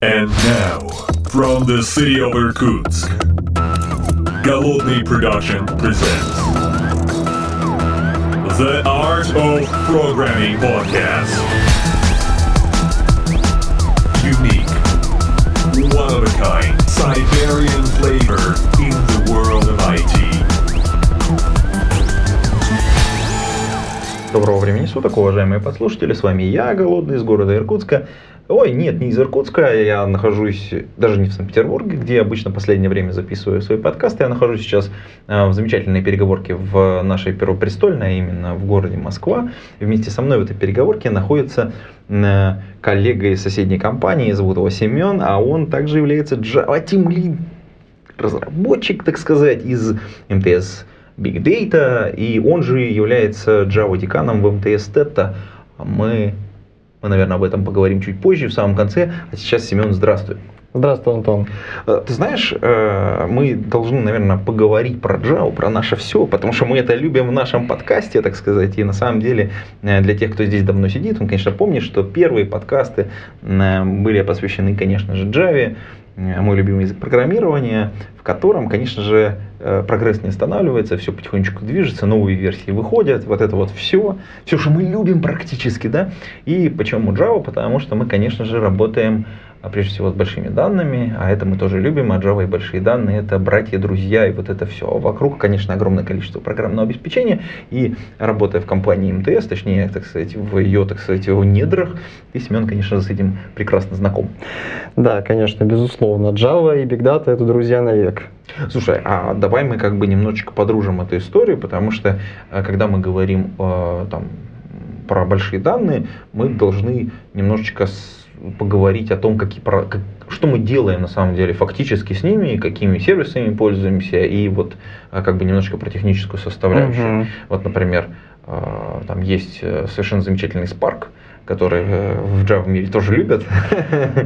And now, from the city of Irkutsk, Голодный Production presents The Art of Programming Podcast. Unique, one of a kind, Siberian flavor in the world of IT. Доброго времени суток, уважаемые подслушатели. С вами я, Голодный, из города Иркутска. Ой, нет, не из Иркутска. Я нахожусь даже не в Санкт-Петербурге, где я обычно последнее время записываю свои подкасты. Я нахожусь сейчас э, в замечательной переговорке в нашей Первопрестольной, а именно в городе Москва. И вместе со мной в этой переговорке находится э, коллега из соседней компании, зовут его Семен, а он также является Java Team Lead, разработчик, так сказать, из МТС Big Data, и он же является Java деканом в МТС Тета. Мы, мы, наверное, об этом поговорим чуть позже, в самом конце. А сейчас, Семен, здравствуй. Здравствуй, Антон. Э, Ты знаешь, э, мы должны, наверное, поговорить про Java, про наше все, потому что мы это любим в нашем подкасте, так сказать. И на самом деле, э, для тех, кто здесь давно сидит, он, конечно, помнит, что первые подкасты были посвящены, конечно же, Java, мой любимый язык программирования, в котором, конечно же, э, прогресс не останавливается, все потихонечку движется, новые версии выходят, вот это вот все, все, что мы любим практически, да. И почему Java? Потому что мы, конечно же, работаем а прежде всего с большими данными, а это мы тоже любим, а Java и большие данные это братья, друзья и вот это все. А Вокруг, конечно, огромное количество программного обеспечения, и работая в компании МТС, точнее, так сказать, в ее, так сказать, в недрах, ты, Семен, конечно, с этим прекрасно знаком. Да, конечно, безусловно. Java и Big Data это друзья навек. Слушай, а давай мы как бы немножечко подружим эту историю, потому что э, когда мы говорим э, там, про большие данные, мы должны немножечко с- поговорить о том, какие, про- как- что мы делаем на самом деле фактически с ними, какими сервисами пользуемся, и вот э, как бы немножечко про техническую составляющую. Мгм. Вот, например, э, там есть э, совершенно замечательный Spark, который э, в Java мире тоже любят.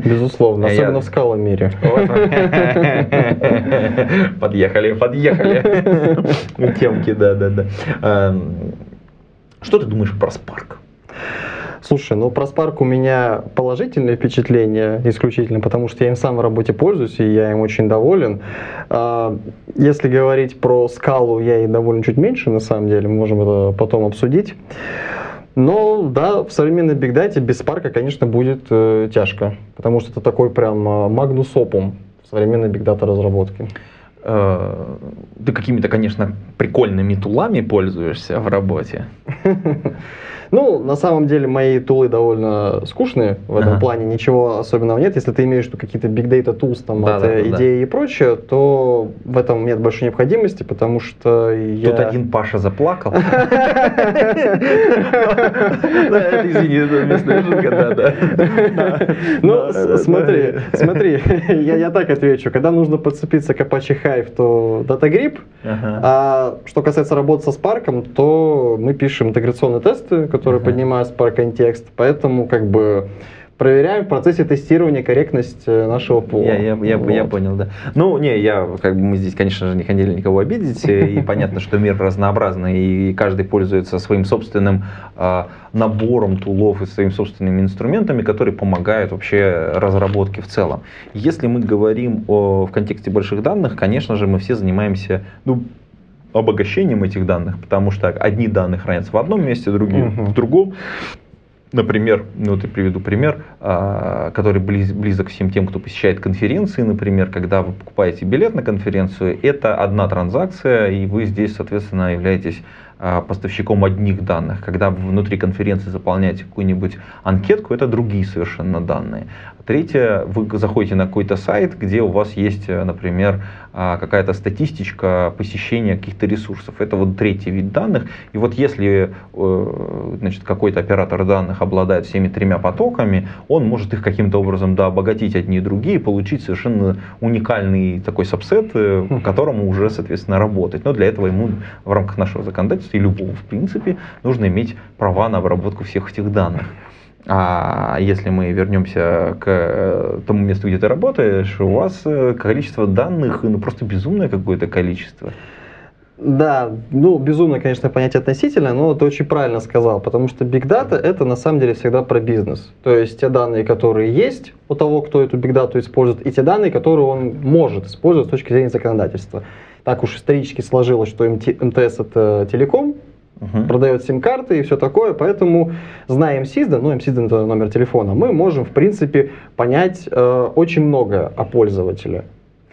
Безусловно, А я- особенно в скала мире. Вот. Подъехали, подъехали. Темки, да, да, да. Эм, Что ты думаешь про Spark? Слушай, ну про Spark у меня положительное впечатление исключительно, потому что я им сам в работе пользуюсь, и я им очень доволен. А, Если говорить про скалу, я ей доволен чуть меньше, на самом деле, мы можем это потом обсудить. Но да, в современной Data без Spark, конечно, будет э, тяжко, потому что это такой прям э, магнус опум в современной Big Data разработке. Э, Ты какими-то, конечно, прикольными тулами пользуешься в работе. Ну, на самом деле, мои тулы довольно скучные в этом Ага. плане, ничего особенного нет. Если ты имеешь какие-то big data tools, там, Да, от да, э, да, да. идеи и прочее, то в этом нет большой необходимости, потому что я... Тут один Паша заплакал. Да, Извини, это местная шутка, да, да. Ну, Да, да, смотри, да. смотри, я, так отвечу. Когда нужно подцепиться к Apache Hive, то DataGrip, а что касается работы со Spark, то мы пишем интеграционные тесты, которые Ага. поднимают Spark контекст, поэтому как бы проверяем в процессе тестирования корректность э, нашего пула. Я, я, я, я Вот. понял, да. Ну, не, я, как бы мы здесь, конечно же, не хотели никого обидеть, э, и понятно, что мир разнообразный, и каждый пользуется своим собственным а, набором тулов и своими собственными инструментами, которые помогают вообще разработке в целом. Если мы говорим о, в контексте больших данных, конечно же, мы все занимаемся, ну, обогащением этих данных, потому что одни данные хранятся в одном месте, другие Мгм. в другом. Например, ну вот я приведу пример, а, который близ- близок всем тем, кто посещает конференции, например, когда вы покупаете билет на конференцию, это одна транзакция, и вы здесь, соответственно, являетесь поставщиком одних данных. Когда вы внутри конференции заполняете какую-нибудь анкетку, это другие совершенно данные. Третье, вы заходите на какой-то сайт, где у вас есть, э, например, а, какая-то статистичка посещения каких-то ресурсов. Это вот третий вид данных. И вот если э, значит, какой-то оператор данных обладает всеми тремя потоками, он может их каким-то образом да, обогатить одни и другие, получить совершенно уникальный такой сабсет, э, по которому уже, соответственно, работать. Но для этого ему в рамках нашего законодательства и любого, в принципе, нужно иметь права на обработку всех этих данных. А если мы вернемся к э, тому месту, где ты работаешь, у вас э, количество данных ну, просто безумное какое-то количество. Да, ну, безумно, конечно, понятие относительное, но ты очень правильно сказал, потому что Big Data это на самом деле всегда про бизнес. То есть те данные, которые есть у того, кто эту Big Data использует, и те данные, которые он может использовать с точки зрения законодательства. Так уж исторически сложилось, что МТС это телеком, uh продает сим-карты и все такое, поэтому, зная MSISDA, ну, MSISDA это номер телефона, мы можем, в принципе, понять э, очень много о пользователе.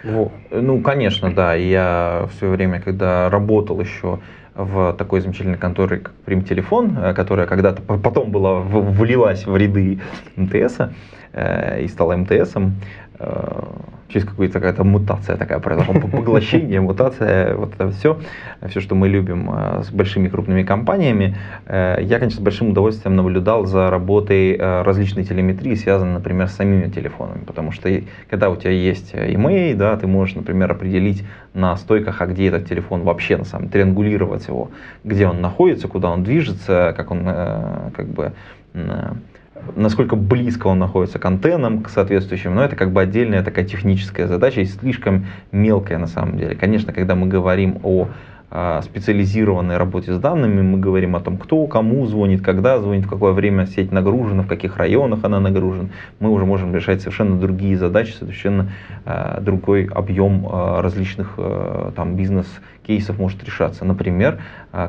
Вот. Ну, конечно, да. Я все время, когда работал еще в такой замечательной конторе, как Примтелефон, э, которая когда-то потом была влилась в ряды МТС э, и стала МТСом, э, через какую-то какая-то мутация такая произошла, поглощение, мутация, вот это все, все, что мы любим э, с большими крупными компаниями. Я, конечно, с большим удовольствием наблюдал за работой различной телеметрии, связанной, например, с самими телефонами, потому что когда у тебя есть email, да, ты можешь, например, определить на стойках, а где этот телефон вообще, на самом деле, триангулировать его, где он находится, куда он движется, как он, как бы, насколько близко он находится к антеннам, к соответствующим, но это как бы отдельная такая техническая задача и слишком мелкая на самом деле. Конечно, когда мы говорим о а, специализированной работе с данными, мы говорим о том, кто кому звонит, когда звонит, в какое время сеть нагружена, в каких районах она нагружена. Мы уже можем решать совершенно другие задачи, совершенно э, другой объем э, различных э, там бизнес-кейсов может решаться. Например,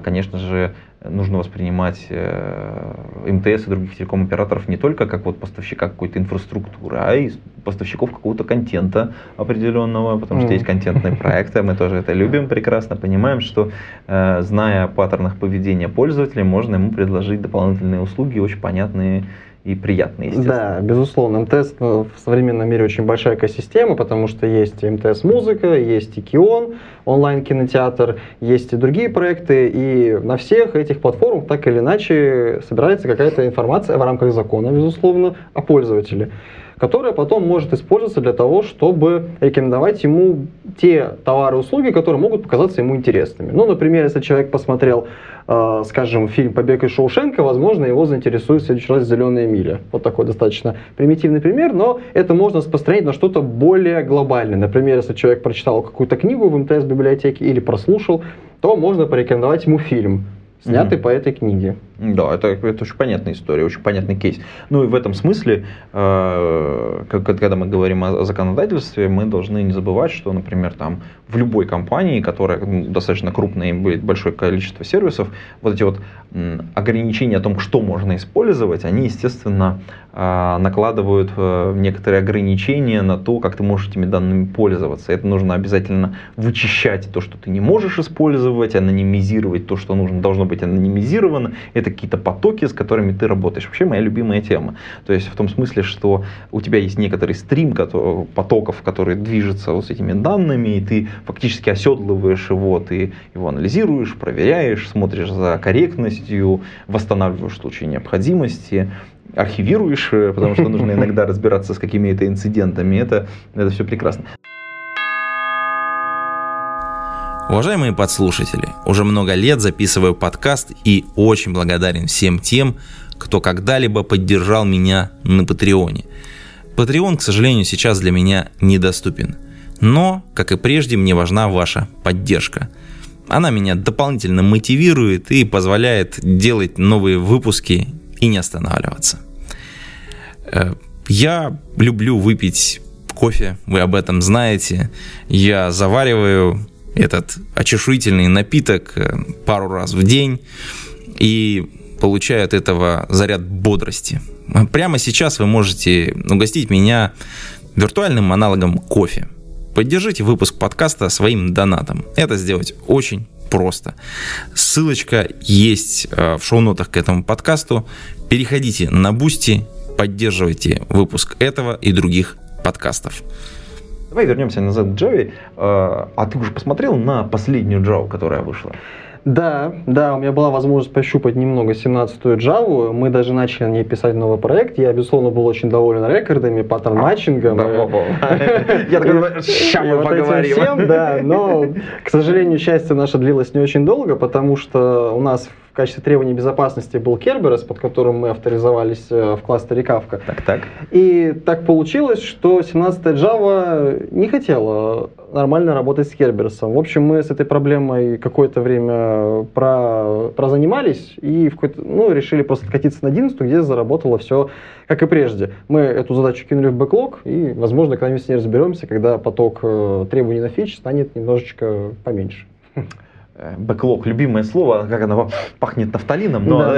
конечно же, нужно воспринимать э, МТС и других телеком-операторов не только как вот поставщика какой-то инфраструктуры, а и поставщиков какого-то контента определенного, потому что есть контентные проекты, мы тоже это любим, прекрасно понимаем, что э, зная о паттернах поведения пользователя, можно ему предложить дополнительные услуги, очень понятные и приятно, естественно. Да, безусловно. МТС в современном мире очень большая экосистема, потому что есть МТС музыка, есть и Кион, онлайн-кинотеатр, есть и другие проекты, и на всех этих платформах так или иначе собирается какая-то информация в рамках закона, безусловно, о пользователе которая потом может использоваться для того, чтобы рекомендовать ему те товары и услуги, которые могут показаться ему интересными. Ну, например, если человек посмотрел, э, скажем, фильм «Побег из Шоушенка», возможно, его заинтересует в следующий раз «Зеленая миля». Вот такой достаточно примитивный пример, но это можно распространить на что-то более глобальное. Например, если человек прочитал какую-то книгу в МТС-библиотеке или прослушал, то можно порекомендовать ему фильм снятый mm-hmm. по этой книге. Да, это, это очень понятная история, очень понятный кейс. Ну и в этом смысле, э, когда мы говорим о законодательстве, мы должны не забывать, что, например, там в любой компании, которая ну, достаточно крупная и будет большое количество сервисов, вот эти вот ограничения о том, что можно использовать, они, естественно, накладывают э, некоторые ограничения на то, как ты можешь этими данными пользоваться. Это нужно обязательно вычищать то, что ты не можешь использовать, анонимизировать то, что нужно, должно быть анонимизировано. Это какие-то потоки, с которыми ты работаешь. Вообще моя любимая тема. То есть в том смысле, что у тебя есть некоторый стрим потоков, которые движутся вот с этими данными, и ты фактически оседлываешь его, ты его анализируешь, проверяешь, смотришь за корректностью, восстанавливаешь в случае необходимости архивируешь, э, потому что нужно иногда разбираться с какими-то инцидентами. Это, это все прекрасно. Уважаемые подслушатели, уже много лет записываю подкаст и очень благодарен всем тем, кто когда-либо поддержал меня на Патреоне. Патреон, к сожалению, сейчас для меня недоступен. Но, как и прежде, мне важна ваша поддержка. Она меня дополнительно мотивирует и позволяет делать новые выпуски и не останавливаться. Э, я люблю выпить кофе, вы об этом знаете. Я завариваю этот очешуительный напиток э, пару раз в день и получаю от этого заряд бодрости. Прямо сейчас вы можете угостить меня виртуальным аналогом кофе. Поддержите выпуск подкаста своим донатом. Это сделать очень просто. Ссылочка есть э, в шоу-нотах к этому подкасту. Переходите на Boosty, поддерживайте выпуск этого и других подкастов. Давай вернемся назад к Java. А, а ты уже посмотрел на последнюю Java, которая вышла? Да, да, у меня была возможность пощупать немного 17-ю Java. Мы даже начали на ней писать новый проект. Я, безусловно, был очень доволен рекордами, паттерн матчингом. Я такой, сейчас мы поговорим. Да, но, к сожалению, счастье наше длилось не очень долго, потому что у нас в качестве требований безопасности был Kerberos, под которым мы авторизовались э, в кластере Kafka. Так, так. И так получилось, что 17 Java не хотела нормально работать с Керберсом. В общем, мы с этой проблемой какое-то время про, прозанимались и в какой-то, ну, решили просто откатиться на 11, где заработало все как и прежде. Мы эту задачу кинули в бэклог и, возможно, когда-нибудь с ней разберемся, когда поток э, требований на фич станет немножечко поменьше. Э, бэклог, любимое слово, как оно пахнет нафталином, но...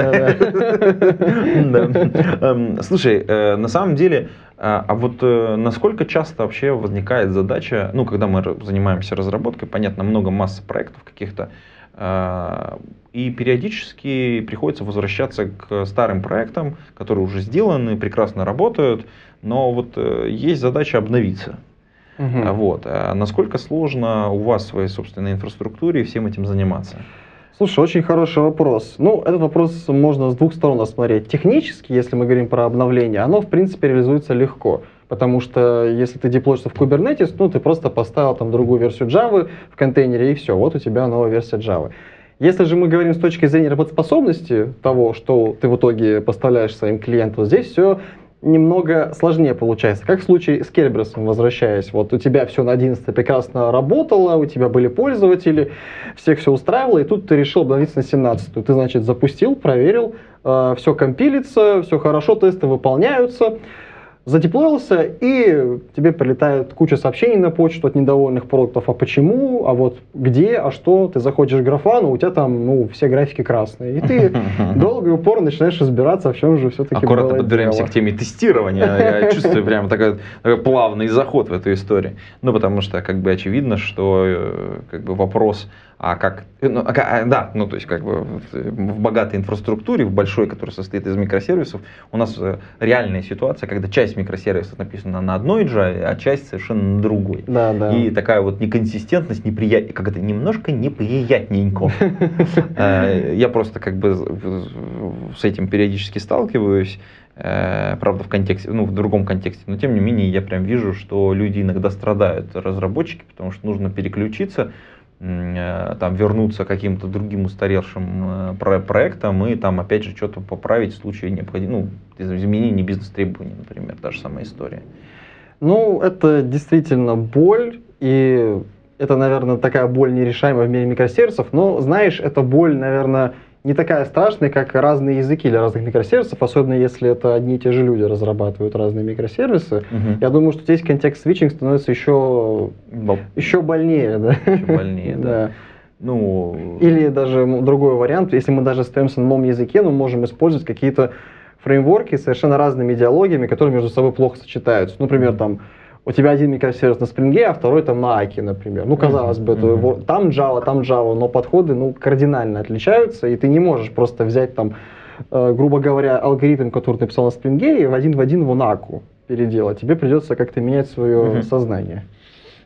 Эм, слушай, э, на самом деле, а, а вот э, насколько часто вообще возникает задача, ну, когда мы занимаемся разработкой, понятно, много массы проектов каких-то, и периодически приходится возвращаться к старым проектам, которые уже сделаны, прекрасно работают, но вот есть задача обновиться. Угу. Вот. А насколько сложно у вас в своей собственной инфраструктуре всем этим заниматься? Слушай, очень хороший вопрос. Ну, этот вопрос можно с двух сторон осмотреть. Технически, если мы говорим про обновление, оно, в принципе, реализуется легко. Потому что если ты деплоишься в Kubernetes, ну, ты просто поставил там другую версию Java в контейнере, и все, вот у тебя новая версия Java. Если же мы говорим с точки зрения работоспособности того, что ты в итоге поставляешь своим клиентам, здесь все немного сложнее получается. Как в случае с Керберсом, возвращаясь. Вот у тебя все на 11 прекрасно работало, у тебя были пользователи, всех все устраивало, и тут ты решил обновиться на 17. Ты, значит, запустил, проверил, э, все компилится, все хорошо, тесты выполняются задеплоился, и тебе прилетает куча сообщений на почту от недовольных продуктов, а почему, а вот где, а что, ты заходишь в графану, у тебя там, ну, все графики красные, и ты долго и упорно начинаешь разбираться, в чем же все-таки Аккуратно подбираемся к теме тестирования, я чувствую прям такой, такой плавный заход в эту историю, ну, потому что, как бы, очевидно, что, э, как бы, вопрос а как, ну, а, а, да, ну то есть как бы в богатой инфраструктуре, в большой, которая состоит из микросервисов, у нас э, реальная ситуация, когда часть микросервисов написана на одной Java, а часть совершенно на другой. Да, да. И такая вот неконсистентность, неприят... как это немножко неприятненько. Э, я просто как бы с этим периодически сталкиваюсь. Э, правда, в контексте, ну, в другом контексте, но тем не менее я прям вижу, что люди иногда страдают, разработчики, потому что нужно переключиться, там вернуться к каким-то другим устаревшим э, проектам и там опять же что-то поправить в случае необходимости, ну, изменения бизнес-требований, например, та же самая история. Ну, это действительно боль, и это, наверное, такая боль нерешаемая в мире микросервисов, но, знаешь, эта боль, наверное, не такая страшная, как разные языки для разных микросервисов, особенно если это одни и те же люди разрабатывают разные микросервисы. Угу. Я думаю, что здесь контекст свитчинг становится еще, Боб. еще больнее. Да? Еще больнее, да. Ну... Или даже другой вариант, если мы даже остаемся на новом языке, мы можем использовать какие-то фреймворки с совершенно разными идеологиями, которые между собой плохо сочетаются. Например, там у тебя один микросервис на Spring, а второй там на Аки, например. Ну, казалось бы, это, там Java, там Java, но подходы ну, кардинально отличаются, и ты не можешь просто взять там, э, грубо говоря, алгоритм, который ты написал на Spring, и в один в один в Аку переделать. Тебе придется как-то менять свое mm-hmm. сознание.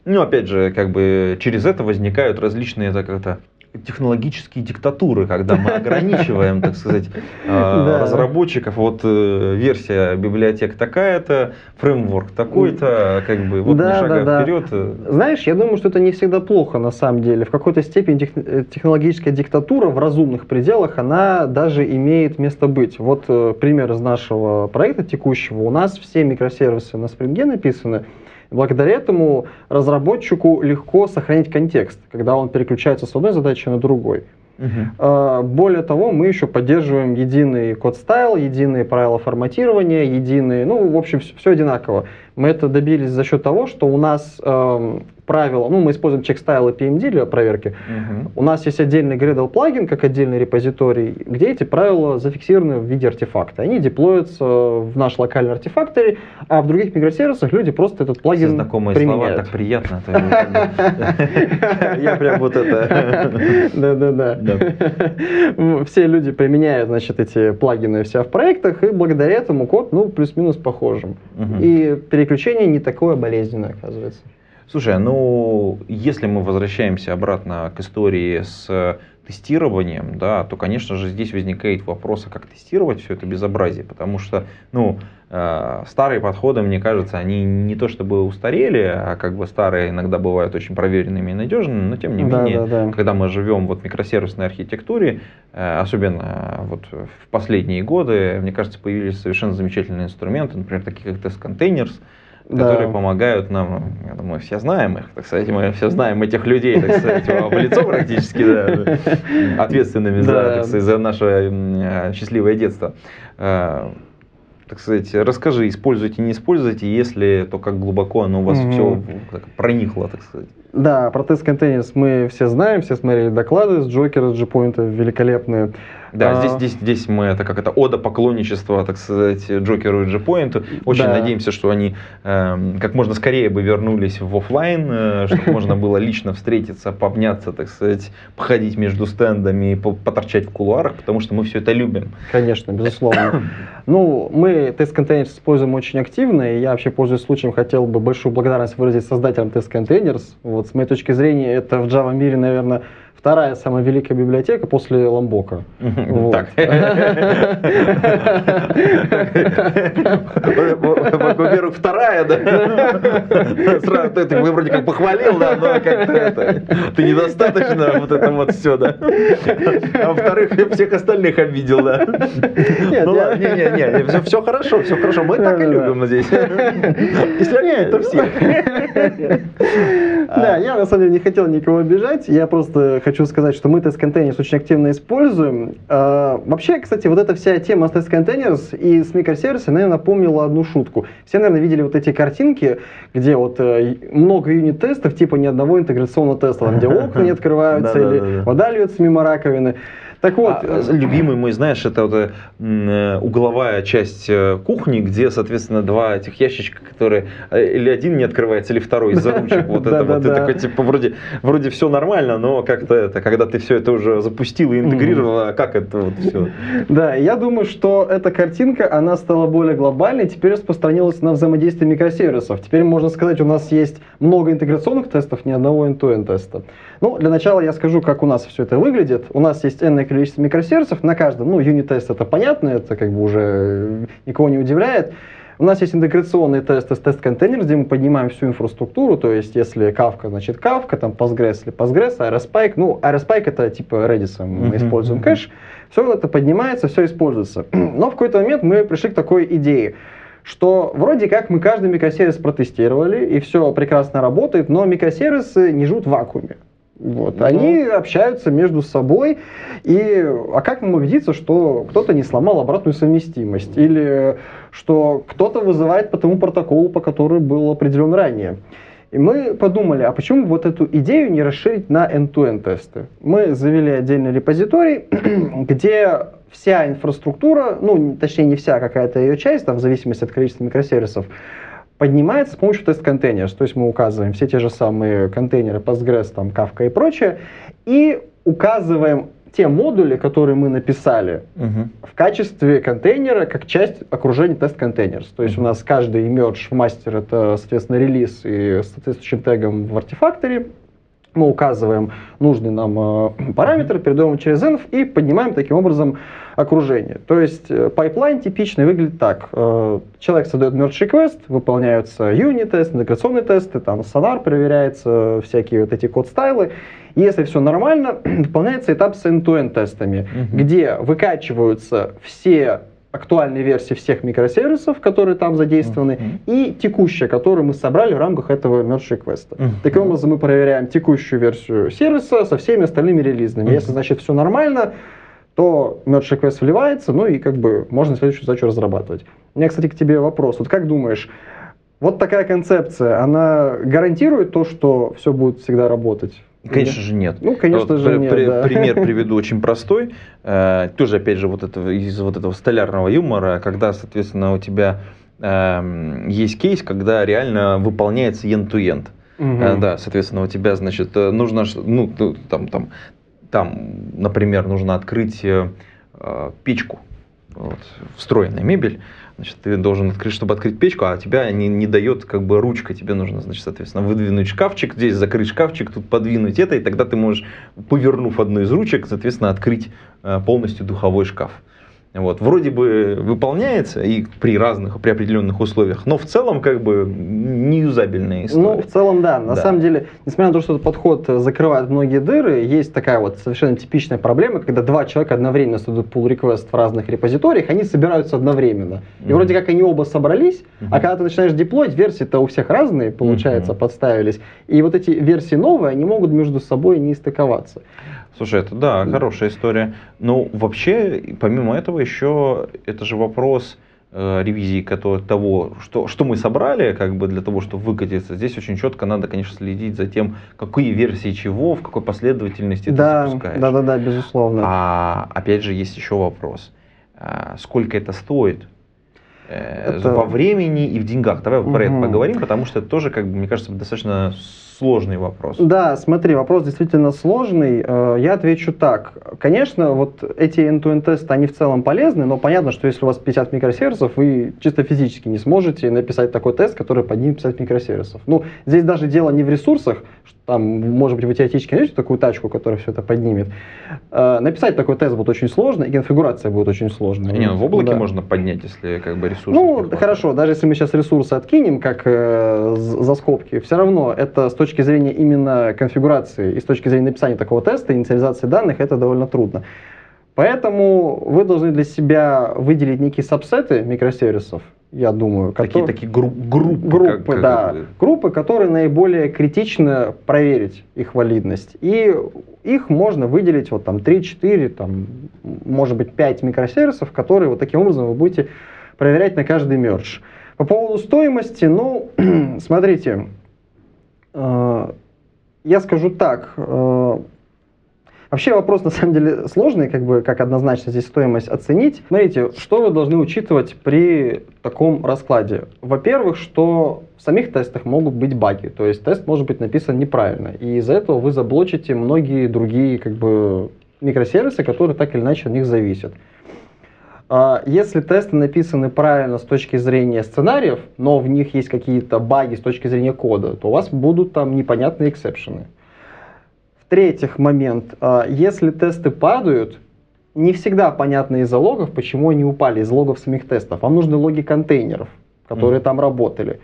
Ну, опять же, как бы через это возникают различные это технологические диктатуры, когда мы ограничиваем, так сказать, э, разработчиков. Вот э, версия библиотек такая-то, фреймворк такой-то, как бы вот да, шага да, вперед. Э. Знаешь, я думаю, что это не всегда плохо на самом деле. В какой-то степени технологическая диктатура в разумных пределах, она даже имеет место быть. Вот пример из нашего проекта текущего. У нас все микросервисы на Spring написаны, Благодаря этому разработчику легко сохранить контекст, когда он переключается с одной задачи на другой. Uh-huh. Более того, мы еще поддерживаем единый код стайл, единые правила форматирования, единые, ну, в общем, все, все одинаково. Мы это добились за счет того, что у нас эм, правила, ну, мы используем checkstyle и PMD для проверки. Uh-huh. У нас есть отдельный Gradle плагин, как отдельный репозиторий, где эти правила зафиксированы в виде артефакта. Они деплоятся в наш локальный артефакторий, а в других микросервисах люди просто этот плагин Все знакомые применяют. слова, так приятно. Я прям вот это... Да-да-да. Все люди применяют, значит, эти плагины все в проектах, и благодаря этому код, ну, плюс-минус похожим. И переключение не такое болезненное, оказывается. Слушай, ну, если мы возвращаемся обратно к истории с тестированием, да, то, конечно же, здесь возникает вопрос, а как тестировать все это безобразие, потому что, ну, э, старые подходы, мне кажется, они не то чтобы устарели, а как бы старые иногда бывают очень проверенными и надежными, но тем не да, менее, да, да. когда мы живем вот в микросервисной архитектуре, э, особенно вот в последние годы, мне кажется, появились совершенно замечательные инструменты, например, такие как Containers, которые Да. помогают нам, я думаю, все знаем их, так сказать, мы все знаем этих людей, так сказать, в лицо практически, да, ответственными за, Да. так сказать, за наше э, счастливое детство. Э, Так сказать, расскажи, используйте, не используйте, если, то как глубоко оно у вас все проникло, так сказать. Да, про тест контейнерс мы все знаем, все смотрели доклады с Джокера, с Джипоинта, великолепные. Да, А. здесь, здесь, здесь мы, это как это, ода поклонничества, так сказать, Джокеру и Джипоинту. Очень Да. надеемся, что они эм, как можно скорее бы вернулись в офлайн, э, чтобы можно было лично встретиться, пообняться, так сказать, походить между стендами, по- поторчать в кулуарах, потому что мы все это любим. Конечно, безусловно. Ну, мы тест контейнерс используем очень активно, и я вообще, пользуясь случаем, хотел бы большую благодарность выразить создателям тест контейнерс. Вот, с моей точки зрения, это в Java мире, наверное, вторая самая великая библиотека после Ламбока. Так. Во-первых, вторая, да. Сразу ты вроде как похвалил, да, но как-то это, ты недостаточно вот это вот все, да. А во-вторых, всех остальных обидел, да. Нет, Ну я- ладно, не, не, не, все, все хорошо, все хорошо, мы так и любим здесь. Если обидеть, то всех. Да, я на самом деле не хотел никого обижать, я просто хочу сказать, что мы тест контейнерс очень активно используем. А, Вообще, кстати, вот эта вся тема с тест контейнерс и с микросервисами, наверное, напомнила одну шутку. Все, наверное, видели вот эти картинки, где вот э, много юнит-тестов, типа ни одного интеграционного теста, там, где окна не открываются или вода льется мимо раковины. Так вот, А, любимый мой, знаешь, это вот э, э, угловая часть э, кухни, где, соответственно, два этих ящичка, которые э, или один не открывается, или второй из-за ручек. Вот это вот. Ты такой, типа, вроде, вроде все нормально, но как-то это, когда ты все это уже запустил и интегрировал, а как это вот все? Да, я думаю, что эта картинка, она стала более глобальной, теперь распространилась на взаимодействие микросервисов. Теперь, можно сказать, у нас есть много интеграционных тестов, ни одного end-to-end теста. Ну, для начала я скажу, как у нас все это выглядит. У нас есть энное количество микросервисов, на каждом, ну, юнит-тест это понятно, это как бы уже э, никого не удивляет. У нас есть интеграционный тест, тест-контейнер, где мы поднимаем всю инфраструктуру, то есть если Kafka, значит Kafka, там Postgres или Postgres, Aerospike, ну, Aerospike это типа Redis, мы Мгм, используем кэш, все это поднимается, все используется. Но в какой-то момент мы пришли к такой идее, что вроде как мы каждый микросервис протестировали, и все прекрасно работает, но микросервисы не живут в вакууме. Вот. Ну. Они общаются между собой, и а как нам убедиться, что кто-то не сломал обратную совместимость, или что кто-то вызывает по тому протоколу, по которому был определен ранее. И мы подумали, а почему вот эту идею не расширить на end-to-end тесты? Мы завели отдельный репозиторий, где вся инфраструктура, ну, точнее, не вся, а какая-то ее часть, там, в зависимости от количества микросервисов, поднимается с помощью тест-контейнеров. То есть мы указываем все те же самые контейнеры Postgres, там, Kafka и прочее, и указываем те модули, которые мы написали, в качестве контейнера как часть окружения Testcontainers. То есть у нас каждый merge мастер это, соответственно, релиз и соответствующим тегом в Artifactory. Мы указываем нужный нам э, параметр, передаем через env и поднимаем таким образом окружение. То есть э, pipeline типичный выглядит так. Э, человек создает merge request, выполняются unit-тест, интеграционные тесты, там сонар проверяется, всякие вот эти code style ы. Если все нормально, выполняется этап с end-to-end тестами, Мгм. где выкачиваются все актуальные версии всех микросервисов, которые там задействованы, Мгм. и текущая, которую мы собрали в рамках этого merge request. Мгм. Таким образом, мы проверяем текущую версию сервиса со всеми остальными релизными. Мгм. Если, значит, все нормально, то merge request вливается, ну и как бы можно следующую задачу разрабатывать. У меня, кстати, к тебе вопрос. Вот как думаешь, вот такая концепция, она гарантирует то, что все будет всегда работать? Конечно же нет. Ну, конечно Вот же, при- нет, при- да. Пример приведу очень простой. Э, Тоже, опять же, вот этого, из вот этого столярного юмора, когда, соответственно, у тебя эм, есть кейс, когда реально выполняется end-to-end. Мгм. Э, Да, соответственно, у тебя, значит, э, нужно, ну, там, там, там, например, нужно открыть э, э, печку, вот, встроенная мебель, значит, ты должен открыть, чтобы открыть печку, а тебя не, не дает как бы ручка, тебе нужно, значит, соответственно, выдвинуть шкафчик, здесь закрыть шкафчик, тут подвинуть это, и тогда ты можешь, повернув одну из ручек, соответственно, открыть э, полностью духовой шкаф. Вот, вроде бы выполняется и при разных, при определенных условиях, но в целом как бы не юзабельная история. Ну, в целом, да. На Да. самом деле, несмотря на то, что этот подход закрывает многие дыры, есть такая вот совершенно типичная проблема, когда два человека одновременно создают pull request в разных репозиториях, они собираются одновременно. И Мгм. вроде как они оба собрались, Мгм. а когда ты начинаешь деплоить, версии-то у всех разные, получается, Мгм. подставились. И вот эти версии новые, они могут между собой не стыковаться. Слушай, это да, хорошая история. Ну, вообще, помимо этого, еще это же вопрос э, ревизии того, что, что мы собрали, как бы для того, чтобы выкатиться. Здесь очень четко надо, конечно, следить за тем, какие версии чего, в какой последовательности Да, ты запускаешь. да, да, да, безусловно. А опять же, есть еще вопрос. А, Сколько это стоит? Э, Это- Во времени и в деньгах. Давай про это поговорим, потому что это тоже, как бы, мне кажется, достаточно сложный вопрос. Да, смотри, вопрос действительно сложный. Э, Я отвечу так. Конечно, вот эти end-to-end тесты, они в целом полезны, но понятно, что если у вас 50 микросервисов, вы чисто физически не сможете написать такой тест, который поднимет 50 микросервисов. Ну, здесь даже дело не в ресурсах, что там, может быть, вы теоретически найдете такую тачку, которая все это поднимет. Э, Написать такой тест будет очень сложно, и конфигурация будет очень сложная. Не, ну в облаке Да. можно поднять, если как бы ресурсы. Ну, хорошо, даже если мы сейчас ресурсы откинем, как э, за скобки, все равно это с точки зрения именно конфигурации и с точки зрения написания такого теста, инициализации данных, это довольно трудно. Поэтому вы должны для себя выделить некие сабсеты микросервисов, я думаю. Такие, которые- такие групп, группы. группы, как- как да, бы. группы, которые наиболее критично проверить их валидность. И их можно выделить вот там 3-4, там, может быть 5 микросервисов, которые вот таким образом вы будете проверять на каждый мердж. По поводу стоимости, ну, смотрите, э, я скажу так, э, Вообще вопрос на самом деле сложный, как бы как однозначно здесь стоимость оценить. Смотрите, что вы должны учитывать при таком раскладе. Во-первых, что в самих тестах могут быть баги, то есть тест может быть написан неправильно, и из-за этого вы заблочите многие другие как бы микросервисы, которые так или иначе от них зависят. А Если тесты написаны правильно с точки зрения сценариев, но в них есть какие-то баги с точки зрения кода, то у вас будут там непонятные эксепшены. В-третьих, момент, а, если тесты падают, не всегда понятно из-за логов, почему они упали, из логов самих тестов. Вам нужны логи контейнеров, которые Мгм. там работали.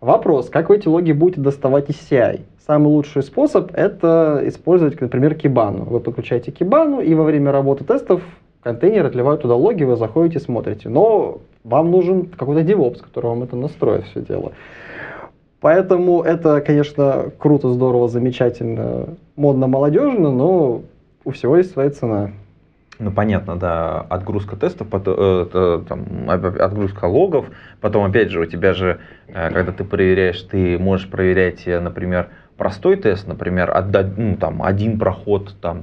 Вопрос, как вы эти логи будете доставать из CI? Самый лучший способ это использовать, например, кибану. Вы подключаете кибану, и во время работы тестов контейнер отливает туда логи, вы заходите, смотрите. Но вам нужен какой-то DevOps, который вам это настроит все дело. Поэтому это, конечно, круто, здорово, замечательно, модно, молодежно, но у всего есть своя цена. Ну, понятно, да, отгрузка тестов, э, там, отгрузка логов, потом, опять же, у тебя же, э, когда ты проверяешь, ты можешь проверять, э, например, простой тест, например, отдать, ну, там, один проход, там,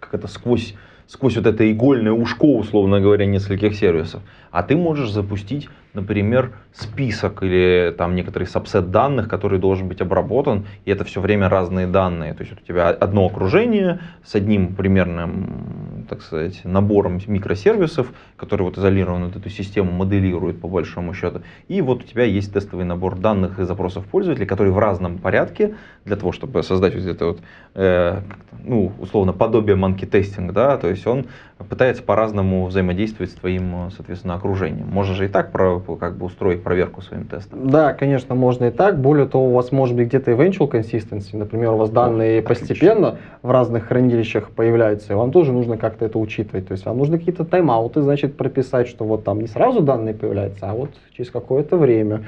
как это, сквозь, сквозь вот это игольное ушко, условно говоря, нескольких сервисов, а ты можешь запустить, например, список или там некоторый сабсет данных, который должен быть обработан, и это все время разные данные. То есть у тебя одно окружение с одним примерным, так сказать, набором микросервисов, который вот изолированно вот эту систему моделирует по большому счету. И вот у тебя есть тестовый набор данных и запросов пользователей, которые в разном порядке для того, чтобы создать вот это вот, э, ну, условно, подобие testing, да, то есть он пытается по-разному взаимодействовать с твоим, соответственно, окружением. Можно же и так как бы устроить проверку своим тестом. Да, конечно, можно и так. Более того, у вас может быть где-то eventual consistency. Например, у вас данные отлично. постепенно в разных хранилищах появляются, и вам тоже нужно как-то это учитывать. То есть вам нужно какие-то тайм-ауты, значит, прописать, что вот там не сразу данные появляются, а вот через какое-то время.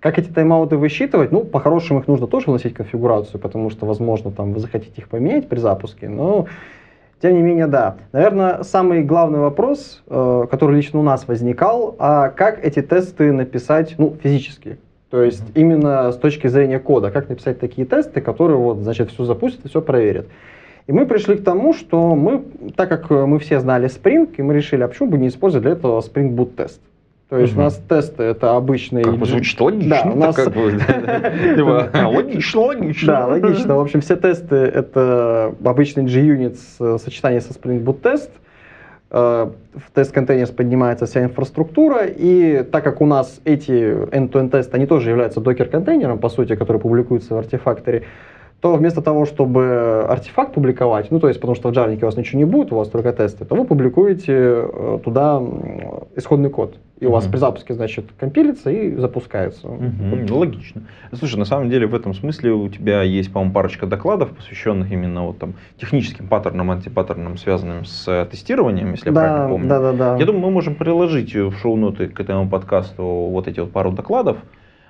Как эти тайм-ауты высчитывать? Ну, по-хорошему их нужно тоже вносить в конфигурацию, потому что, возможно, там вы захотите их поменять при запуске, но тем не менее, да. Наверное, самый главный вопрос, э, который лично у нас возникал, а как эти тесты написать, ну, физически? То есть именно с точки зрения кода, как написать такие тесты, которые вот, значит, все запустят и все проверят. И мы пришли к тому, что мы, так как мы все знали Spring, и мы решили, а почему бы не использовать для этого Spring Boot тест? То есть Мгм. у нас тесты это обычные... Как бы звучит логично. Да, у нас- как бы, Логично, логично. Да, логично. В общем, все тесты это обычный JUnit с э, сочетание со Spring Boot тест. Э, В тест-контейнер поднимается вся инфраструктура, и так как у нас эти end-to-end тесты, они тоже являются докер-контейнером, по сути, который публикуется в артефакторе, то вместо того, чтобы артефакт публиковать, ну то есть потому что в джавнике у вас ничего не будет, у вас только тесты, то вы публикуете э, туда исходный код. И у вас при запуске, значит, компилится и запускается. Мгм, ну, логично. Слушай, на самом деле в этом смысле у тебя есть, по-моему, парочка докладов, посвященных именно вот там техническим паттернам, антипаттернам, связанным с э, тестированием, если я правильно Да, помню. да, да, да. Я думаю, мы можем приложить в шоу-ноты к этому подкасту вот эти вот пару докладов.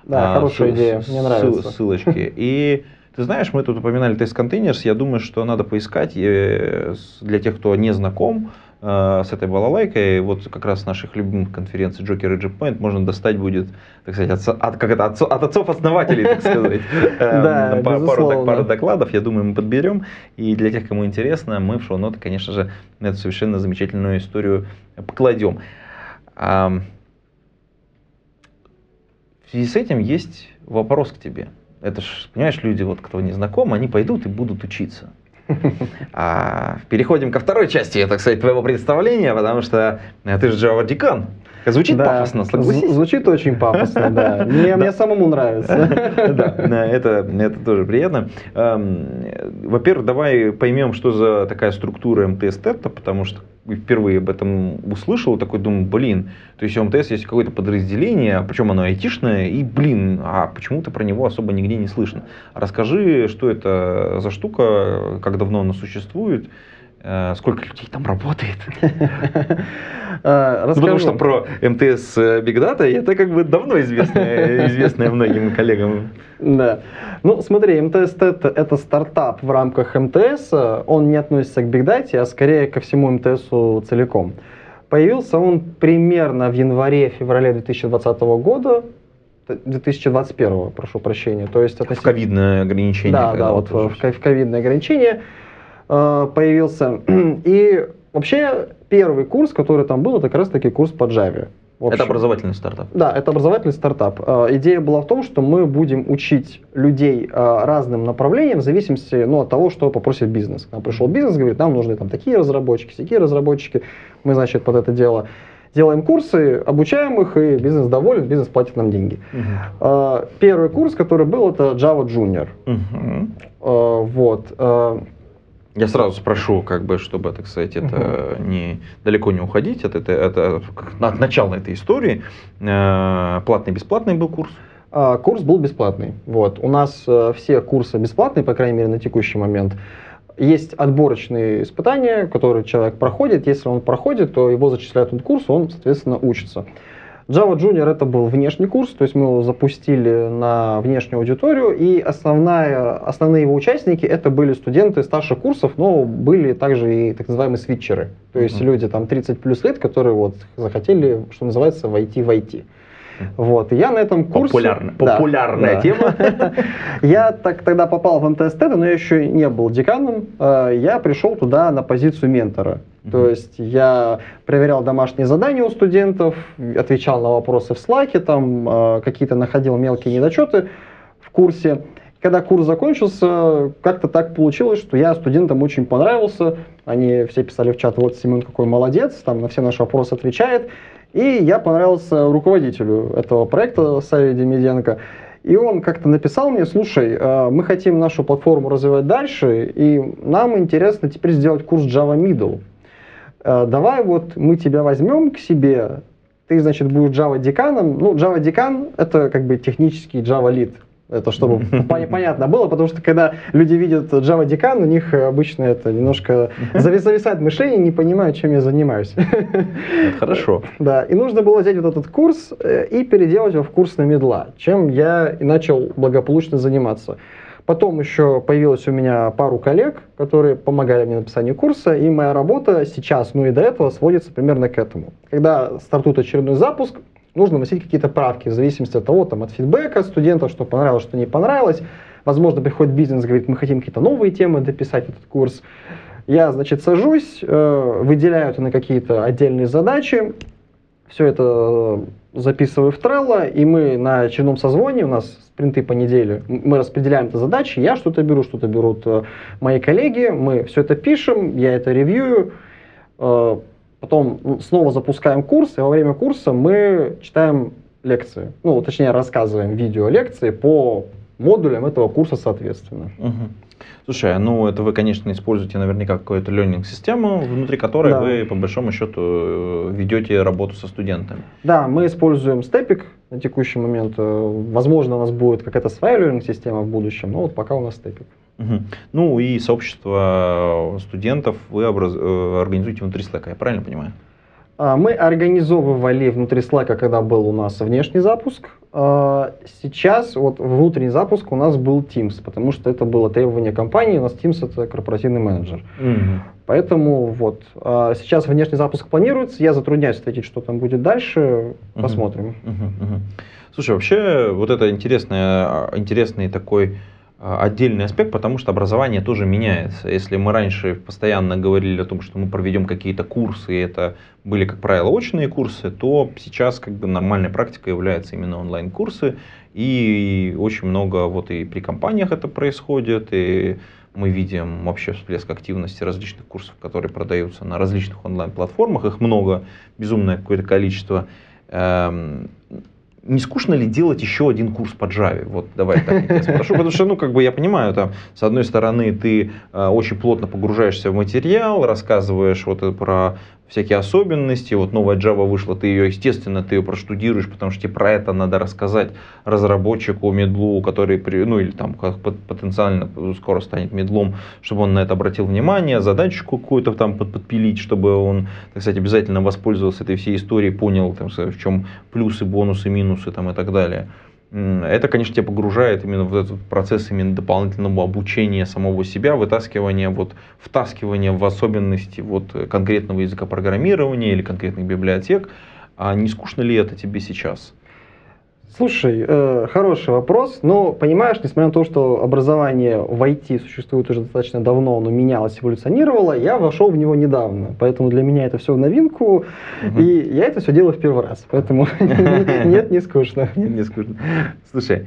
Да, А, хорошая идея, мне нравится. Ссылочки. И ты знаешь, мы тут упоминали тест контейнерс. Я думаю, что надо поискать э, для тех, кто не знаком э, с этой балалайкой. Вот как раз наших любимых конференций Joker и JPoint можно достать будет, так сказать, от, от, как это, отцо- от отцов-основателей, так сказать. Э, пару, докладов, я думаю, мы подберем. И для тех, кому интересно, мы в шоу-ноты, конечно же, эту совершенно замечательную историю покладем. В связи с этим есть вопрос к тебе. Это ж, понимаешь, люди, вот, кто не знаком, они пойдут и будут учиться. А, переходим ко второй части, так сказать, твоего представления, потому что э, ты же Java декан. Звучит Да, пафосно, согласись. зв- Звучит очень пафосно, да. Мне, мне самому нравится. Да, это, это тоже приятно. Эм, Во-первых, давай поймем, что за такая структура МТС-тета, потому что впервые об этом услышал, такой думаю, блин, то есть у МТС есть какое-то подразделение, причем оно айтишное, и, блин, а почему-то про него особо нигде не слышно. Расскажи, что это за штука, как давно она существует, сколько людей там работает. Э, Ну, потому что про МТС э, Big Data это как бы давно известное, известное многим коллегам. Да. Ну, смотри, МТС это, это стартап в рамках МТС. Он не относится к Big Data, а скорее ко всему МТСу целиком. Появился он примерно в январе-феврале 2020 года. 2021, прошу прощения. То есть это В ковидное ограничение. Да, да, вот в, ко- в ковидное ограничение э, появился. И вообще первый курс, который там был, это как раз таки курс по Java. Это образовательный стартап. Да, это образовательный стартап. Э, Идея была в том, что мы будем учить людей э, разным направлениям в зависимости ну, от того, что попросит бизнес. К нам пришел бизнес, говорит, нам нужны там такие разработчики, такие разработчики. Мы, значит, под это дело делаем курсы, обучаем их, и бизнес доволен, бизнес платит нам деньги. Э, Первый курс, который был, это Java Junior. Э, Вот. Я сразу спрошу, как бы, чтобы, так сказать, это не далеко не уходить от, этой, это, от начала этой истории. Э, Платный, бесплатный был курс. А, Курс был бесплатный. Вот. У нас э, все курсы бесплатные, по крайней мере, на текущий момент. Есть отборочные испытания, которые человек проходит. Если он проходит, то его зачисляют на курс, он, соответственно, учится. Java Junior это был внешний курс, то есть мы его запустили на внешнюю аудиторию, и основная, основные его участники это были студенты старших курсов, но были также и так называемые свитчеры, то есть Мгм. люди там 30 плюс лет, которые вот захотели, что называется, войти в IT. Вот, и я на этом курсе... Популярная, Да, популярная да. тема. Я так тогда попал в МТС Теда, но я еще не был деканом. Э, Я пришел туда на позицию ментора. То есть я проверял домашние задания у студентов, отвечал на вопросы в слайке, там э, какие-то находил мелкие недочеты в курсе. Когда курс закончился, как-то так получилось, что я студентам очень понравился. Они все писали в чат, вот Семен какой молодец, там на все наши вопросы отвечает. И я понравился руководителю этого проекта, Саве Демиденко. И он как-то написал мне, слушай, э, мы хотим нашу платформу развивать дальше, и нам интересно теперь сделать курс Java Middle. Э, Давай вот мы тебя возьмем к себе, ты, значит, будешь Java деканом. Ну, Java декан — это как бы технический Java Lead. Это чтобы пон- понятно было, потому что когда люди видят Java декан, у них обычно это немножко завис- зависает мышление, не понимают, чем я занимаюсь. Хорошо. Да, и нужно было взять вот этот курс э, и переделать его в курс на медла, чем я и начал благополучно заниматься. Потом еще появилось у меня пару коллег, которые помогали мне в написании курса, и моя работа сейчас, ну и до этого, сводится примерно к этому. Когда стартует очередной запуск, нужно вносить какие-то правки в зависимости от того, там, от фидбэка студентов, что понравилось, что не понравилось. Возможно, приходит бизнес, говорит, мы хотим какие-то новые темы дописать этот курс. Я, значит, сажусь, э, выделяю это на какие-то отдельные задачи, все это э, записываю в Trello, и мы на очередном созвоне, у нас спринты по неделе, мы распределяем это задачи, я что-то беру, что-то берут э, мои коллеги, мы все это пишем, я это ревью, э, потом ну, снова запускаем курс, и во время курса мы читаем лекции, ну, точнее, рассказываем видео лекции по модулям этого курса соответственно. Мгм. Слушай, ну это вы, конечно, используете наверняка какую-то learning-систему, внутри которой Да. вы, по большому счету, э, ведете работу со студентами. Да, мы используем степик на текущий момент. Э, Возможно, у нас будет какая-то своя learning-система в будущем, но вот пока у нас степик. Мгм. Ну и сообщество студентов вы образ- э, организуете внутри Slack, я правильно понимаю? А, Мы организовывали внутри Slack, когда был у нас внешний запуск. А, Сейчас вот внутренний запуск у нас был Teams, потому что это было требование компании. У нас Teams это корпоративный менеджер. Поэтому вот а, сейчас внешний запуск планируется. Я затрудняюсь ответить, что там будет дальше. Посмотрим. Мгм, мгм. Слушай, вообще вот это интересный, интересный такой отдельный аспект, потому что образование тоже меняется. Если мы раньше постоянно говорили о том, что мы проведем какие-то курсы, и это были, как правило, очные курсы, то сейчас как бы нормальной практикой являются именно онлайн-курсы. И очень много вот и при компаниях это происходит, и мы видим вообще всплеск активности различных курсов, которые продаются на различных онлайн-платформах. Их много, безумное какое-то количество. Не скучно ли делать еще один курс по Java? Вот давай так я спрошу, потому что, ну, как бы я понимаю, там, с одной стороны, ты э, очень плотно погружаешься в материал, рассказываешь вот это про всякие особенности, вот новая Java вышла, ты ее, естественно, ты ее проштудируешь, потому что тебе про это надо рассказать разработчику медлу, который, при- ну, или там потенциально скоро станет медлом, чтобы он на это обратил внимание, задачку какую-то там под- подпилить, чтобы он, так сказать, обязательно воспользовался этой всей историей, понял, там, в чем плюсы, бонусы, минусы там, и так далее. Это, конечно, тебя погружает именно в этот процесс именно дополнительного обучения самого себя, вытаскивания, вот, втаскивания в особенности вот, конкретного языка программирования или конкретных библиотек. А не скучно ли это тебе сейчас? Слушай, э, хороший вопрос, но понимаешь, несмотря на то, что образование в IT существует уже достаточно давно, оно менялось, эволюционировало, я вошел в него недавно, поэтому для меня это все в новинку, Мгм. и я это все делаю в первый раз, поэтому нет, не скучно. Не скучно. Слушай,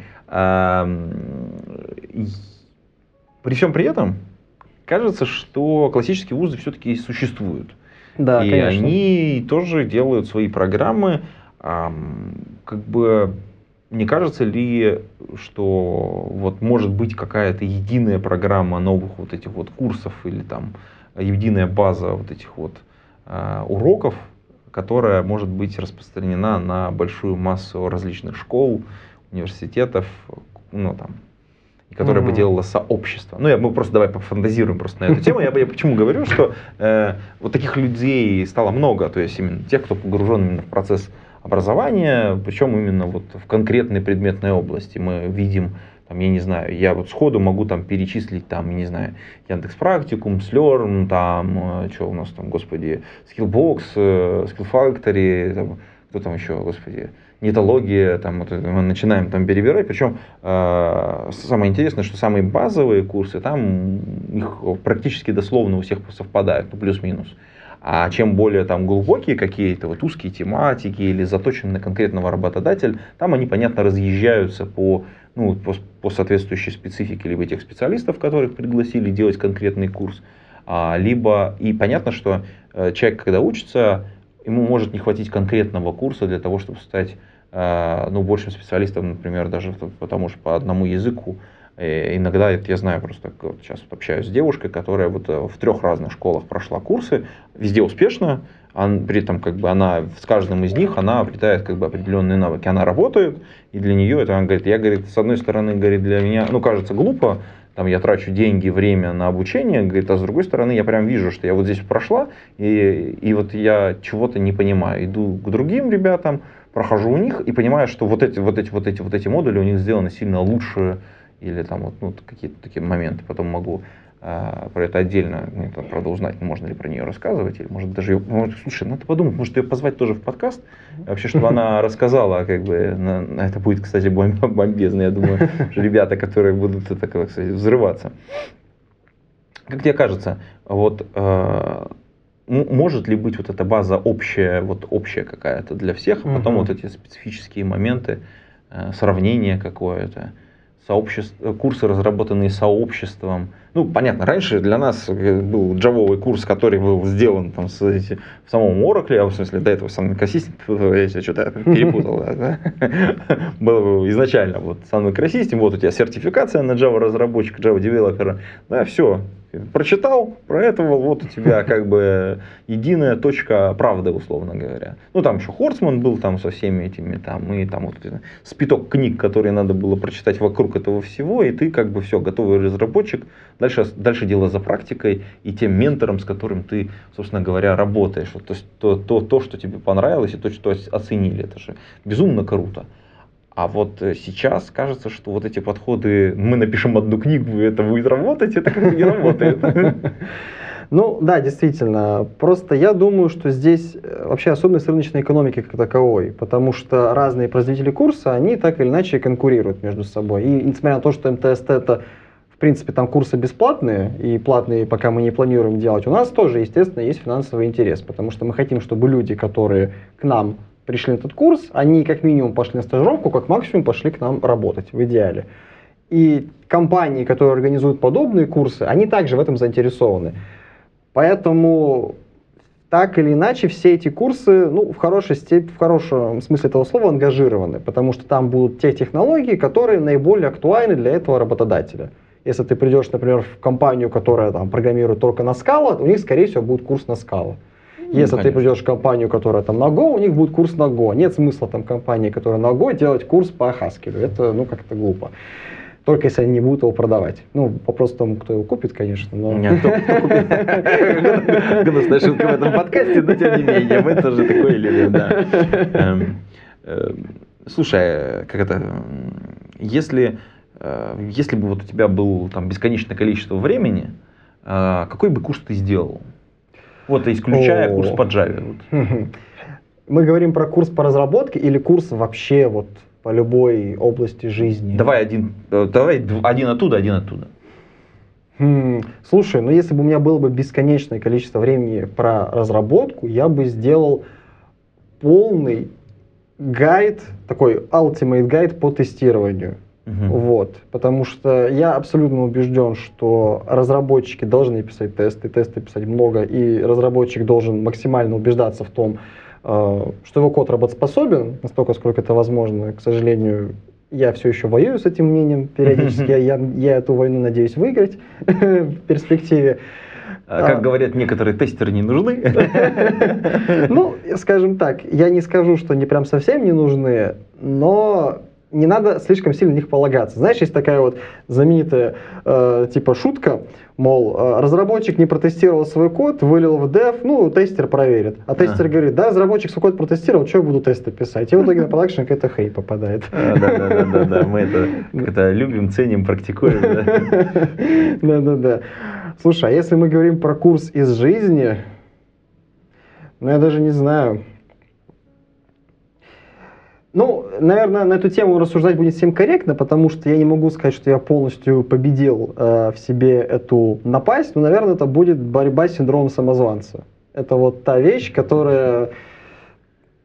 при всем при этом кажется, что классические вузы все-таки существуют. Да, и конечно. они тоже делают свои программы. Ам, Как бы не кажется ли, что вот может быть какая-то единая программа новых вот этих вот курсов или там единая база вот этих вот а, уроков, которая может быть распространена на большую массу различных школ, университетов, ну там, и которая бы Мгм. делала сообщество. Ну, я, мы просто давай пофантазируем просто на эту тему. Я, я почему говорю, что э, вот таких людей стало много, то есть именно тех, кто погружен именно в процесс образования, причем именно вот в конкретной предметной области. Мы видим, там, я не знаю, я вот сходу могу там перечислить, там, не знаю, Яндекс Практикум, Slurm, там, что у нас там, господи, Skillbox, э, Skill Factory, там, кто там еще, господи, нетология, там, вот мы начинаем там перебирать, причем э, самое интересное, что самые базовые курсы, там их практически дословно у всех совпадают, ну, плюс-минус. А чем более там глубокие какие-то вот узкие тематики или заточены на конкретного работодателя, там они, понятно, разъезжаются по, ну, по, по соответствующей специфике либо тех специалистов, которых пригласили делать конкретный курс, а, либо и понятно, что э, человек, когда учится, ему может не хватить конкретного курса для того, чтобы стать э, ну, большим специалистом, например, даже по- потому что по одному языку. Э, Иногда, я знаю, просто вот сейчас вот общаюсь с девушкой, которая вот э, в трех разных школах прошла курсы, везде успешно, а при этом как бы она с каждым из них она обретает как бы определенные навыки. Она работает, и для нее это, она говорит, я, говорит, с одной стороны, говорит, для меня, ну, кажется глупо, там я трачу деньги, время на обучение, говорит, а с другой стороны, я прям вижу, что я вот здесь прошла, и, и вот я чего-то не понимаю. Иду к другим ребятам, прохожу у них и понимаю, что вот эти, вот эти, вот эти, вот эти модули у них сделаны сильно лучше, или там вот ну, какие-то такие моменты. Потом могу а, про это отдельно, мне это, правда, узнать, можно ли про нее рассказывать, или может даже ее, может, слушай, надо подумать, может ее позвать тоже в подкаст, вообще, чтобы она рассказала, как бы, на, это будет, кстати, бом- бомбезно, я думаю, ребята, которые будут это, сказать, взрываться. Как тебе кажется, вот э, может ли быть вот эта база общая, вот общая какая-то для всех, а потом Мгм. вот эти специфические моменты, э, сравнение какое-то, сообщество, курсы, разработанные сообществом. Ну, понятно, раньше для нас э, был джавовый курс, который был сделан там, с, в самом Oracle, а в смысле до этого Sun Microsystem, я что-то перепутал. Да? Был изначально вот Sun Microsystem, вот у тебя сертификация на Java разработчика, Java девелопера, да, все, прочитал, проэтовал, вот у тебя как бы единая точка правды, условно говоря. Ну, там еще Хорцман был там со всеми этими, там, и там вот спиток книг, которые надо было прочитать вокруг этого всего, и ты как бы все, готовый разработчик. Дальше, дальше дело за практикой и тем ментором, с которым ты, собственно говоря, работаешь. Вот, то есть то, то, то, что тебе понравилось, и то, что оценили, это же безумно круто. А вот э, сейчас кажется, что вот эти подходы, мы напишем одну книгу, это будет работать, это как не работает. Ну да, действительно. Просто я думаю, что здесь э, вообще особенность рыночной экономики как таковой, потому что разные производители курса, они так или иначе конкурируют между собой. И несмотря на то, что МТСТ это в принципе, там курсы бесплатные, и платные пока мы не планируем делать, у нас тоже, естественно, есть финансовый интерес, потому что мы хотим, чтобы люди, которые к нам пришли на этот курс, они как минимум пошли на стажировку, как максимум пошли к нам работать, в идеале. И компании, которые организуют подобные курсы, они также в этом заинтересованы. Поэтому так или иначе все эти курсы, ну, в, хорошей степени, в хорошем смысле этого слова, ангажированы, потому что там будут те технологии, которые наиболее актуальны для этого работодателя. Если ты придешь, например, в компанию, которая там программирует только на скала, у них, скорее всего, будет курс на скала. Если ну, ты придешь в компанию, которая там на Go, у них будет курс на Go. Нет смысла там компании, которая на Go, делать курс по Haskell. Это, ну, как-то глупо. Только если они не будут его продавать. Ну, вопрос в том, кто его купит, конечно, но... Нет, кто, кто купит? Гнусная шутка в этом подкасте, но тем не менее, мы тоже такое любим, да. Эм, эм, слушай, как это, если, э, если бы вот у тебя было там бесконечное количество времени, э, какой бы курс ты сделал? Вот исключая О. курс по Java. Вот. Мы говорим про курс по разработке или курс вообще вот по любой области жизни? Давай один, э, давай один оттуда, один оттуда. Хм, слушай, ну если бы у меня было бы бесконечное количество времени про разработку, я бы сделал полный гайд, такой ultimate гайд по тестированию. Угу. Вот, потому что я абсолютно убежден, что разработчики должны писать тесты, тесты писать много, и разработчик должен максимально убеждаться в том, э, что его код работоспособен, настолько, сколько это возможно. К сожалению, я все еще воюю с этим мнением периодически, я, я эту войну надеюсь выиграть в перспективе. А, как а, говорят некоторые, тестеры не нужны. Ну, скажем так, я не скажу, что они прям совсем не нужны, но не надо слишком сильно на них полагаться. Знаешь, есть такая вот знаменитая э, типа шутка, мол, э, разработчик не протестировал свой код, вылил в dev, ну, тестер проверит. А тестер а. говорит, да, разработчик свой код протестировал, что я буду тесты писать? И в итоге на продакшн какая-то хрень попадает. Да-да-да, мы это любим, ценим, практикуем. Да-да-да. Слушай, а если мы говорим про курс из жизни, ну, я даже не знаю, ну, наверное, на эту тему рассуждать будет всем корректно, потому что я не могу сказать, что я полностью победил э, в себе эту напасть, но, наверное, это будет борьба с синдромом самозванца. Это вот та вещь, которая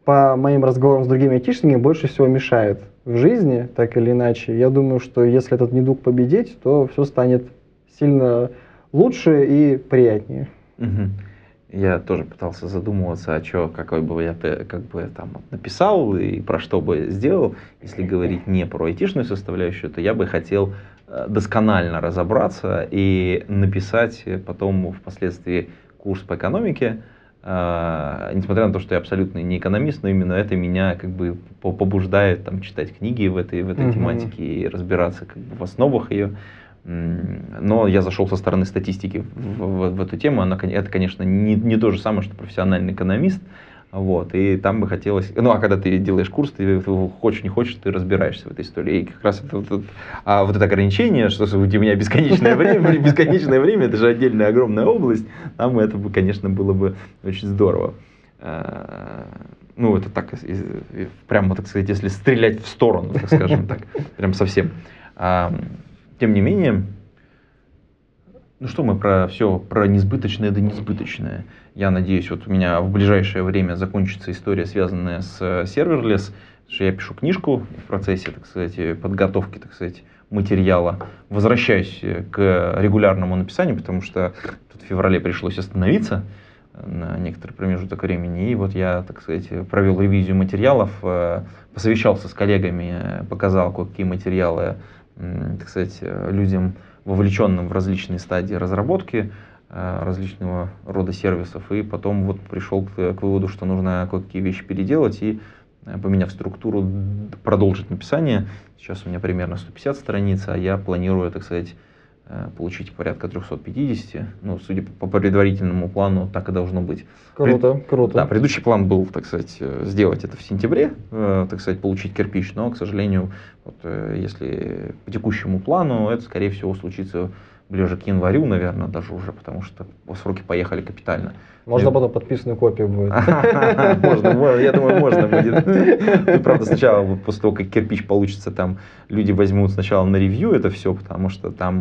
по моим разговорам с другими айтишниками больше всего мешает в жизни, так или иначе. Я думаю, что если этот недуг победить, то все станет сильно лучше и приятнее. Угу я тоже пытался задумываться, а что, какой бы я как бы там написал и про что бы сделал. Если говорить не про айтишную составляющую, то я бы хотел э, досконально разобраться и написать потом впоследствии курс по экономике, Uh, несмотря на то, что я абсолютно не экономист, но именно это меня как бы побуждает там, читать книги в этой, в этой uh-huh. тематике и разбираться как бы, в основах ее. Но я зашел со стороны статистики в, в, в эту тему. Она, это, конечно, не, не то же самое, что профессиональный экономист. Вот, и там бы хотелось... Ну, а когда ты делаешь курс, ты хочешь, не хочешь, ты разбираешься в этой истории. И как раз это вот, а вот это ограничение, что у меня бесконечное время, бесконечное время, это же отдельная огромная область, там это бы, конечно, было бы очень здорово. А, ну, это так, прямо, так сказать, если стрелять в сторону, так скажем так, прям совсем. Тем не менее, ну что мы про все, про несбыточное да несбыточное. Я надеюсь, вот у меня в ближайшее время закончится история, связанная с серверлес. Потому что я пишу книжку в процессе, так сказать, подготовки, так сказать, материала. Возвращаюсь к регулярному написанию, потому что тут в феврале пришлось остановиться на некоторый промежуток времени. И вот я, так сказать, провел ревизию материалов, э, посовещался с коллегами, показал, какие материалы, так сказать, людям, вовлеченным в различные стадии разработки э, различного рода сервисов, и потом вот пришел к, к выводу, что нужно кое-какие вещи переделать и, э, поменяв структуру, продолжить написание. Сейчас у меня примерно 150 страниц, а я планирую, так сказать, Э, получить порядка 350. Ну, судя по предварительному плану, так и должно быть. Круто, Пред... круто. Да, предыдущий план был, так сказать, э, сделать это в сентябре, э, так сказать, получить кирпич, но, к сожалению, вот, если по текущему плану, это, скорее всего, случится ближе к январю, наверное, даже уже, потому что сроки поехали капитально. Можно потом подписанную копию будет. Можно, я думаю, можно будет. Правда, сначала, после того, как кирпич получится, там люди возьмут сначала на ревью это все, потому что там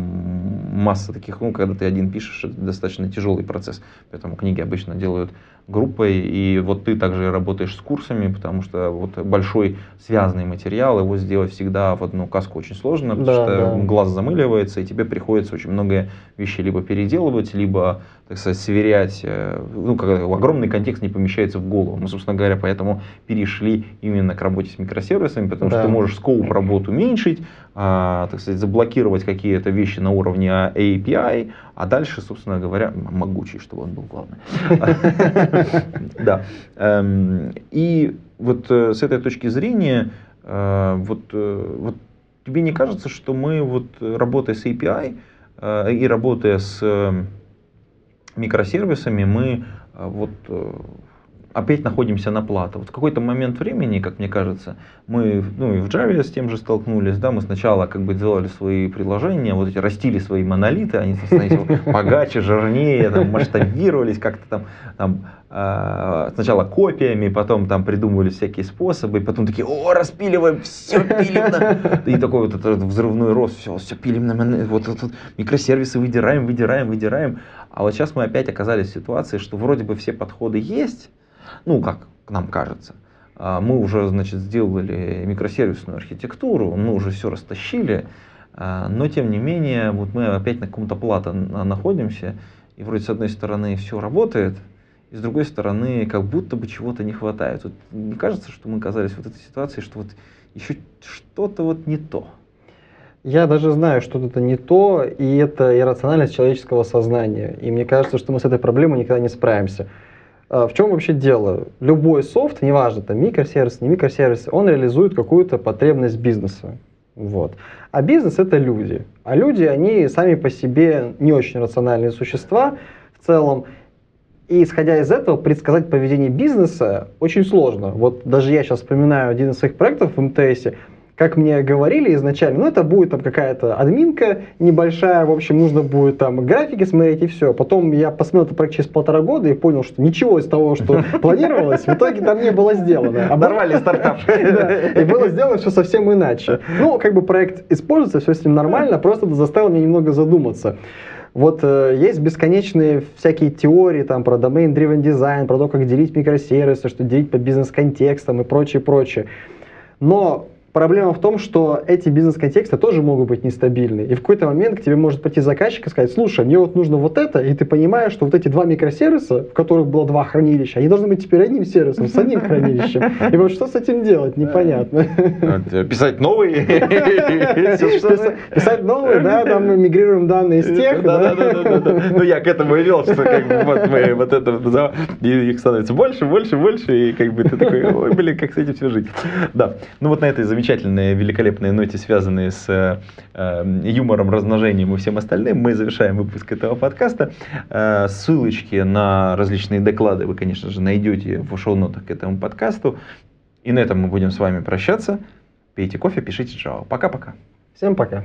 масса таких, ну, когда ты один пишешь, это достаточно тяжелый процесс. Поэтому книги обычно делают группой, и вот ты также работаешь с курсами, потому что вот большой связанный материал, его сделать всегда в одну каску очень сложно, потому да, что да. глаз замыливается, и тебе приходится очень много вещей либо переделывать, либо, так сказать, сверять, э, ну, как, огромный контекст не помещается в голову. Мы, собственно говоря, поэтому перешли именно к работе с микросервисами, потому да. что ты можешь скоуп работу уменьшить, а, так сказать, заблокировать какие-то вещи на уровне API, а дальше, собственно говоря, могучий, чтобы он был главный. Да. Эм, и вот э, с этой точки зрения, э, вот, вот тебе не кажется, что мы, вот работая с API и работая с микросервисами, мы вот опять находимся на плато. Вот в какой-то момент времени, как мне кажется, мы ну, и в Java с тем же столкнулись, да, мы сначала как бы делали свои приложения, вот эти растили свои монолиты, они становились богаче, жирнее, там, масштабировались как-то там, там э, сначала копиями, потом там придумывали всякие способы, и потом такие, о, распиливаем, все пилим на... И такой вот этот взрывной рост, все, все пилим на вот, вот, вот микросервисы выдираем, выдираем, выдираем. А вот сейчас мы опять оказались в ситуации, что вроде бы все подходы есть, ну, как нам кажется. А, мы уже, значит, сделали микросервисную архитектуру, мы уже все растащили, а, но тем не менее, вот мы опять на каком-то плато находимся, и вроде с одной стороны все работает, и с другой стороны, как будто бы чего-то не хватает. Вот не кажется, что мы оказались в этой ситуации, что вот еще что-то вот не то. Я даже знаю, что это не то, и это иррациональность человеческого сознания. И мне кажется, что мы с этой проблемой никогда не справимся. А, в чем вообще дело? Любой софт, неважно, там микросервис, не микросервис, он реализует какую-то потребность бизнеса. Вот. А бизнес это люди. А люди, они сами по себе не очень рациональные существа в целом. И исходя из этого, предсказать поведение бизнеса очень сложно. Вот даже я сейчас вспоминаю один из своих проектов в МТС, как мне говорили изначально, ну это будет там какая-то админка небольшая, в общем, нужно будет там графики смотреть и все. Потом я посмотрел этот проект через полтора года и понял, что ничего из того, что планировалось, в итоге там не было сделано. Оборвали стартап. И было сделано все совсем иначе. Ну, как бы проект используется, все с ним нормально, просто это заставило меня немного задуматься. Вот э, есть бесконечные всякие теории там про domain-driven design, про то, как делить микросервисы, что делить по бизнес-контекстам и прочее, прочее. Но Проблема в том, что эти бизнес-контексты тоже могут быть нестабильны. И в какой-то момент к тебе может прийти заказчик и сказать, слушай, мне вот нужно вот это, и ты понимаешь, что вот эти два микросервиса, в которых было два хранилища, они должны быть теперь одним сервисом, с одним хранилищем. И вот что с этим делать, непонятно. Писать новые? Писать новые, да, там мы мигрируем данные из тех. Да, да, да, да. Ну, я к этому и вел, что как бы вот мы вот это, их становится больше, больше, больше, и как бы ты такой, ой, блин, как с этим все жить. Да, ну вот на этой замечательной замечательные, великолепные ноте, связанные с э, юмором, размножением и всем остальным, мы завершаем выпуск этого подкаста. Э, ссылочки на различные доклады вы, конечно же, найдете в шоу-нотах к этому подкасту. И на этом мы будем с вами прощаться. Пейте кофе, пишите Java. Пока-пока. Всем пока.